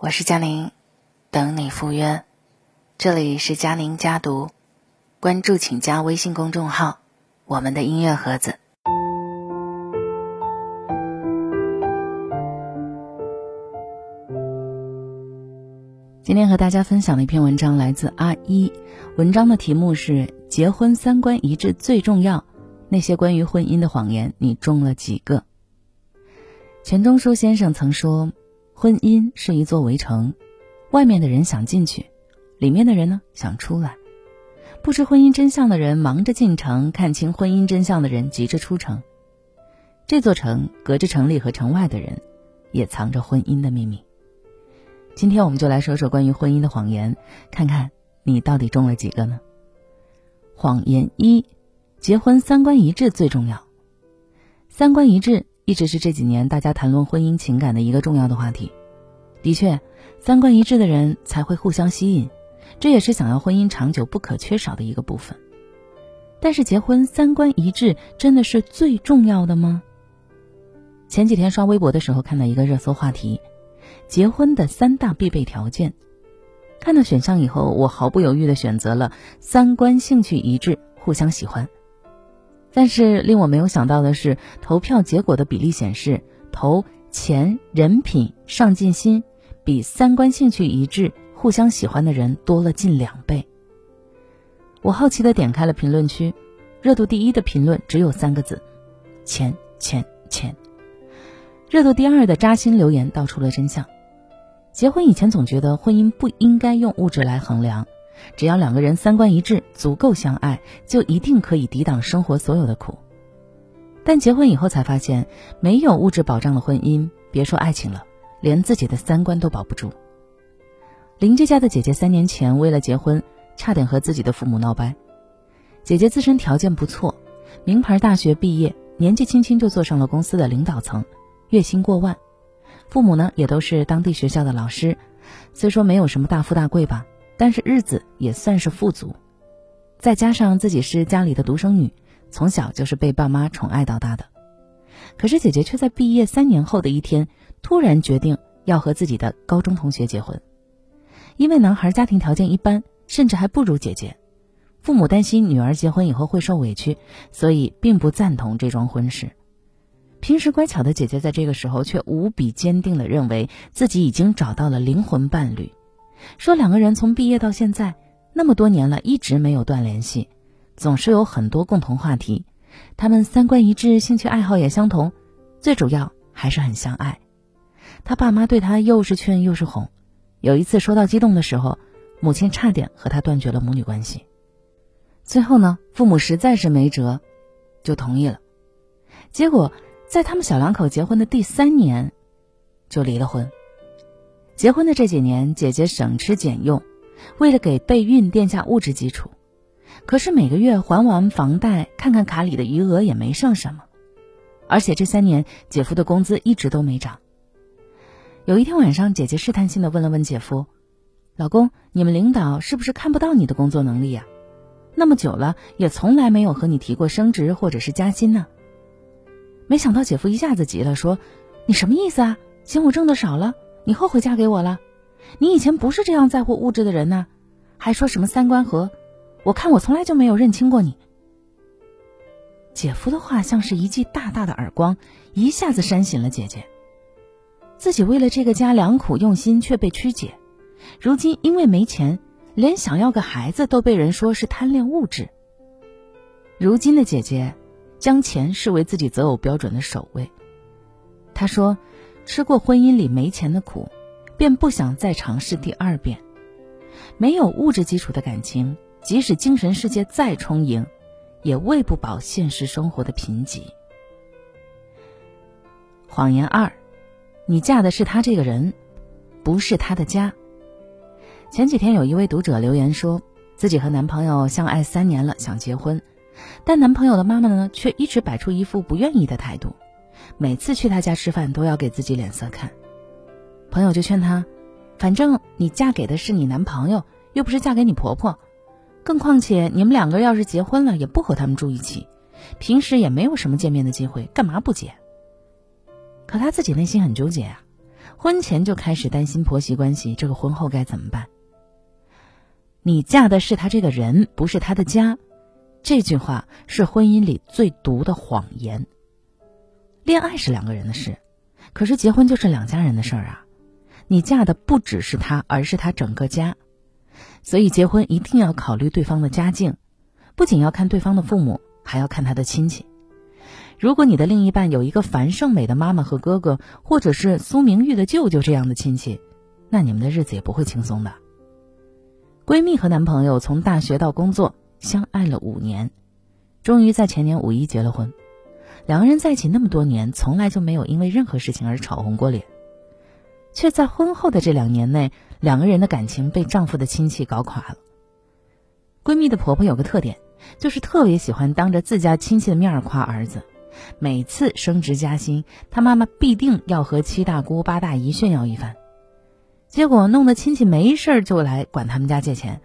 我是佳宁，等你赴约。这里是佳宁家读，关注请加微信公众号“我们的音乐盒子”。今天和大家分享的一篇文章来自阿一，文章的题目是“结婚三观一致最重要”，那些关于婚姻的谎言你中了几个？钱钟书先生曾说。婚姻是一座围城，外面的人想进去，里面的人呢想出来。不知婚姻真相的人忙着进城，看清婚姻真相的人急着出城。这座城隔着城里和城外的人，也藏着婚姻的秘密。今天我们就来说说关于婚姻的谎言，看看你到底中了几个呢？谎言一：结婚三观一致最重要。三观一致。一直是这几年大家谈论婚姻情感的一个重要的话题。的确，三观一致的人才会互相吸引，这也是想要婚姻长久不可缺少的一个部分。但是，结婚三观一致真的是最重要的吗？前几天刷微博的时候看到一个热搜话题：结婚的三大必备条件。看到选项以后，我毫不犹豫地选择了三观兴趣一致，互相喜欢。但是令我没有想到的是，投票结果的比例显示，投钱、人品、上进心，比三观兴趣一致、互相喜欢的人多了近两倍。我好奇的点开了评论区，热度第一的评论只有三个字：钱钱钱。热度第二的扎心留言道出了真相：结婚以前总觉得婚姻不应该用物质来衡量。只要两个人三观一致，足够相爱，就一定可以抵挡生活所有的苦。但结婚以后才发现，没有物质保障的婚姻，别说爱情了，连自己的三观都保不住。邻居家的姐姐三年前为了结婚，差点和自己的父母闹掰。姐姐自身条件不错，名牌大学毕业，年纪轻轻就坐上了公司的领导层，月薪过万。父母呢，也都是当地学校的老师，虽说没有什么大富大贵吧。但是日子也算是富足，再加上自己是家里的独生女，从小就是被爸妈宠爱到大的。可是姐姐却在毕业三年后的一天，突然决定要和自己的高中同学结婚。因为男孩家庭条件一般，甚至还不如姐姐，父母担心女儿结婚以后会受委屈，所以并不赞同这桩婚事。平时乖巧的姐姐在这个时候却无比坚定地认为自己已经找到了灵魂伴侣。说两个人从毕业到现在那么多年了，一直没有断联系，总是有很多共同话题，他们三观一致，兴趣爱好也相同，最主要还是很相爱。他爸妈对他又是劝又是哄，有一次说到激动的时候，母亲差点和他断绝了母女关系。最后呢，父母实在是没辙，就同意了。结果在他们小两口结婚的第三年，就离了婚。结婚的这几年，姐姐省吃俭用，为了给备孕垫下物质基础。可是每个月还完房贷，看看卡里的余额也没剩什么。而且这三年，姐夫的工资一直都没涨。有一天晚上，姐姐试探性的问了问姐夫：“老公，你们领导是不是看不到你的工作能力呀？那么久了，也从来没有和你提过升职或者是加薪呢？”没想到姐夫一下子急了，说：“你什么意思啊？嫌我挣的少了？”你后悔嫁给我了？你以前不是这样在乎物质的人呢，还说什么三观合？我看我从来就没有认清过你。姐夫的话像是一记大大的耳光，一下子扇醒了姐姐。自己为了这个家良苦用心却被曲解，如今因为没钱，连想要个孩子都被人说是贪恋物质。如今的姐姐，将钱视为自己择偶标准的首位。她说。吃过婚姻里没钱的苦，便不想再尝试第二遍。没有物质基础的感情，即使精神世界再充盈，也喂不饱现实生活的贫瘠。谎言二，你嫁的是他这个人，不是他的家。前几天有一位读者留言说，自己和男朋友相爱三年了，想结婚，但男朋友的妈妈呢，却一直摆出一副不愿意的态度。每次去他家吃饭都要给自己脸色看，朋友就劝他，反正你嫁给的是你男朋友，又不是嫁给你婆婆，更况且你们两个要是结婚了，也不和他们住一起，平时也没有什么见面的机会，干嘛不结？可他自己内心很纠结啊，婚前就开始担心婆媳关系，这个婚后该怎么办？你嫁的是他这个人，不是他的家。这句话是婚姻里最毒的谎言。恋爱是两个人的事，可是结婚就是两家人的事儿啊！你嫁的不只是他，而是他整个家。所以结婚一定要考虑对方的家境，不仅要看对方的父母，还要看他的亲戚。如果你的另一半有一个樊胜美的妈妈和哥哥，或者是苏明玉的舅舅这样的亲戚，那你们的日子也不会轻松的。闺蜜和男朋友从大学到工作相爱了五年，终于在前年五一结了婚。两个人在一起那么多年，从来就没有因为任何事情而吵红过脸，却在婚后的这两年内，两个人的感情被丈夫的亲戚搞垮了。闺蜜的婆婆有个特点，就是特别喜欢当着自家亲戚的面夸儿子，每次升职加薪，她妈妈必定要和七大姑八大姨炫耀一番。结果弄得亲戚没事就来管他们家借钱，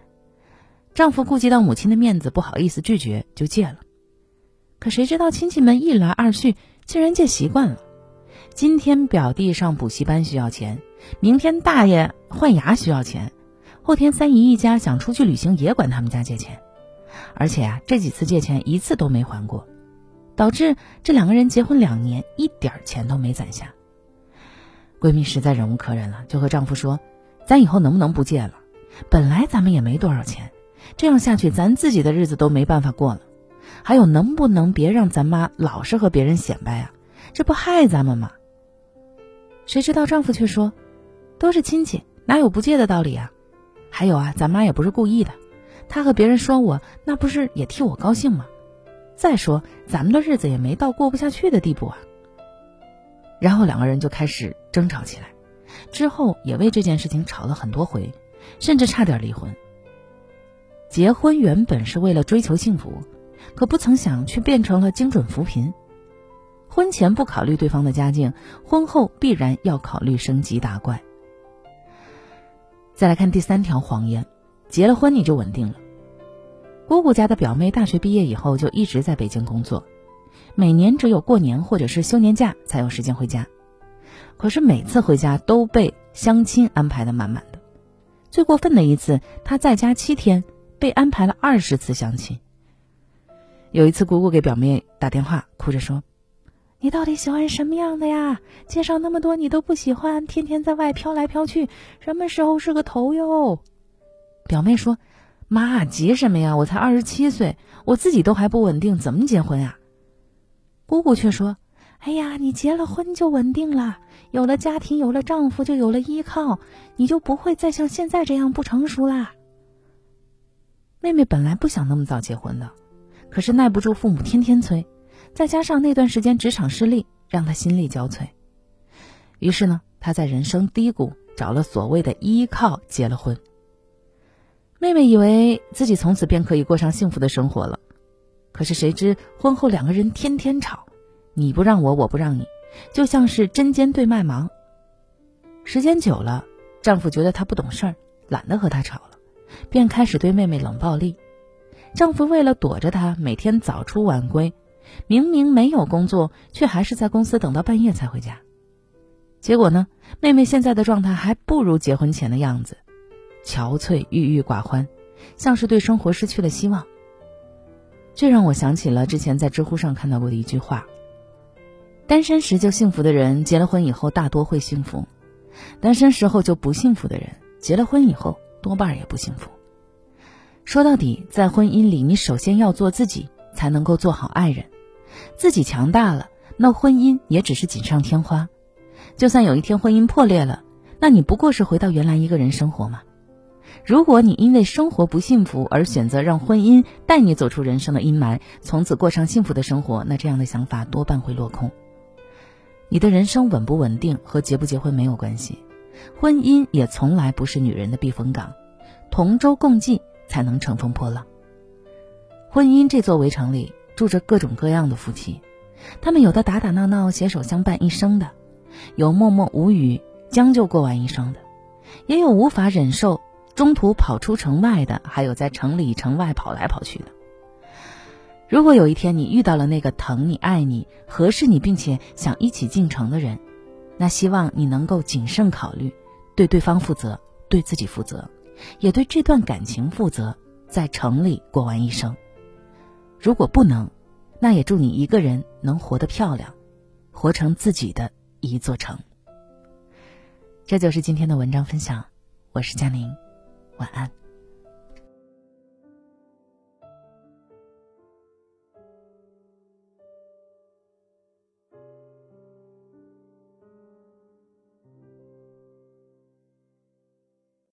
丈夫顾及到母亲的面子，不好意思拒绝，就借了。可谁知道亲戚们一来二去，竟然借习惯了。今天表弟上补习班需要钱，明天大爷换牙需要钱，后天三姨一家想出去旅行也管他们家借钱，而且啊，这几次借钱一次都没还过，导致这两个人结婚两年一点钱都没攒下。闺蜜实在忍无可忍了，就和丈夫说：“咱以后能不能不借了？本来咱们也没多少钱，这样下去咱自己的日子都没办法过了。还有，能不能别让咱妈老是和别人显摆啊？这不害咱们吗？”谁知道丈夫却说：“都是亲戚，哪有不借的道理啊？还有啊，咱妈也不是故意的，她和别人说我，那不是也替我高兴吗？再说，咱们的日子也没到过不下去的地步啊。”然后两个人就开始争吵起来，之后也为这件事情吵了很多回，甚至差点离婚。结婚原本是为了追求幸福，可不曾想却变成了精准扶贫。婚前不考虑对方的家境，婚后必然要考虑升级打怪。再来看第三条谎言：结了婚你就稳定了。姑姑家的表妹大学毕业以后就一直在北京工作。每年只有过年或者是休年假才有时间回家，可是每次回家都被相亲安排的满满的。最过分的一次，她在家七天，被安排了二十次相亲。有一次，姑姑给表妹打电话，哭着说：“你到底喜欢什么样的呀？介绍那么多你都不喜欢，天天在外飘来飘去，什么时候是个头哟？”表妹说：“妈，急什么呀？我才二十七岁，我自己都还不稳定，怎么结婚呀？”姑姑却说：“哎呀，你结了婚就稳定了，有了家庭，有了丈夫，就有了依靠，你就不会再像现在这样不成熟啦。”妹妹本来不想那么早结婚的，可是耐不住父母天天催，再加上那段时间职场失利，让她心力交瘁。于是呢，她在人生低谷找了所谓的依靠，结了婚。妹妹以为自己从此便可以过上幸福的生活了。可是谁知婚后两个人天天吵，你不让我，我不让你，就像是针尖对麦芒。时间久了，丈夫觉得她不懂事儿，懒得和她吵了，便开始对妹妹冷暴力。丈夫为了躲着她，每天早出晚归，明明没有工作，却还是在公司等到半夜才回家。结果呢，妹妹现在的状态还不如结婚前的样子，憔悴、郁郁寡欢，像是对生活失去了希望。这让我想起了之前在知乎上看到过的一句话：“单身时就幸福的人，结了婚以后大多会幸福；单身时候就不幸福的人，结了婚以后多半也不幸福。”说到底，在婚姻里，你首先要做自己，才能够做好爱人。自己强大了，那婚姻也只是锦上添花。就算有一天婚姻破裂了，那你不过是回到原来一个人生活吗？如果你因为生活不幸福而选择让婚姻带你走出人生的阴霾，从此过上幸福的生活，那这样的想法多半会落空。你的人生稳不稳定和结不结婚没有关系，婚姻也从来不是女人的避风港，同舟共济才能乘风破浪。婚姻这座围城里住着各种各样的夫妻，他们有的打打闹闹携手相伴一生的，有默默无语将就过完一生的，也有无法忍受。中途跑出城外的，还有在城里城外跑来跑去的。如果有一天你遇到了那个疼你、爱你、合适你，并且想一起进城的人，那希望你能够谨慎考虑，对对方负责，对自己负责，也对这段感情负责，在城里过完一生。如果不能，那也祝你一个人能活得漂亮，活成自己的一座城。这就是今天的文章分享，我是佳宁，晚安。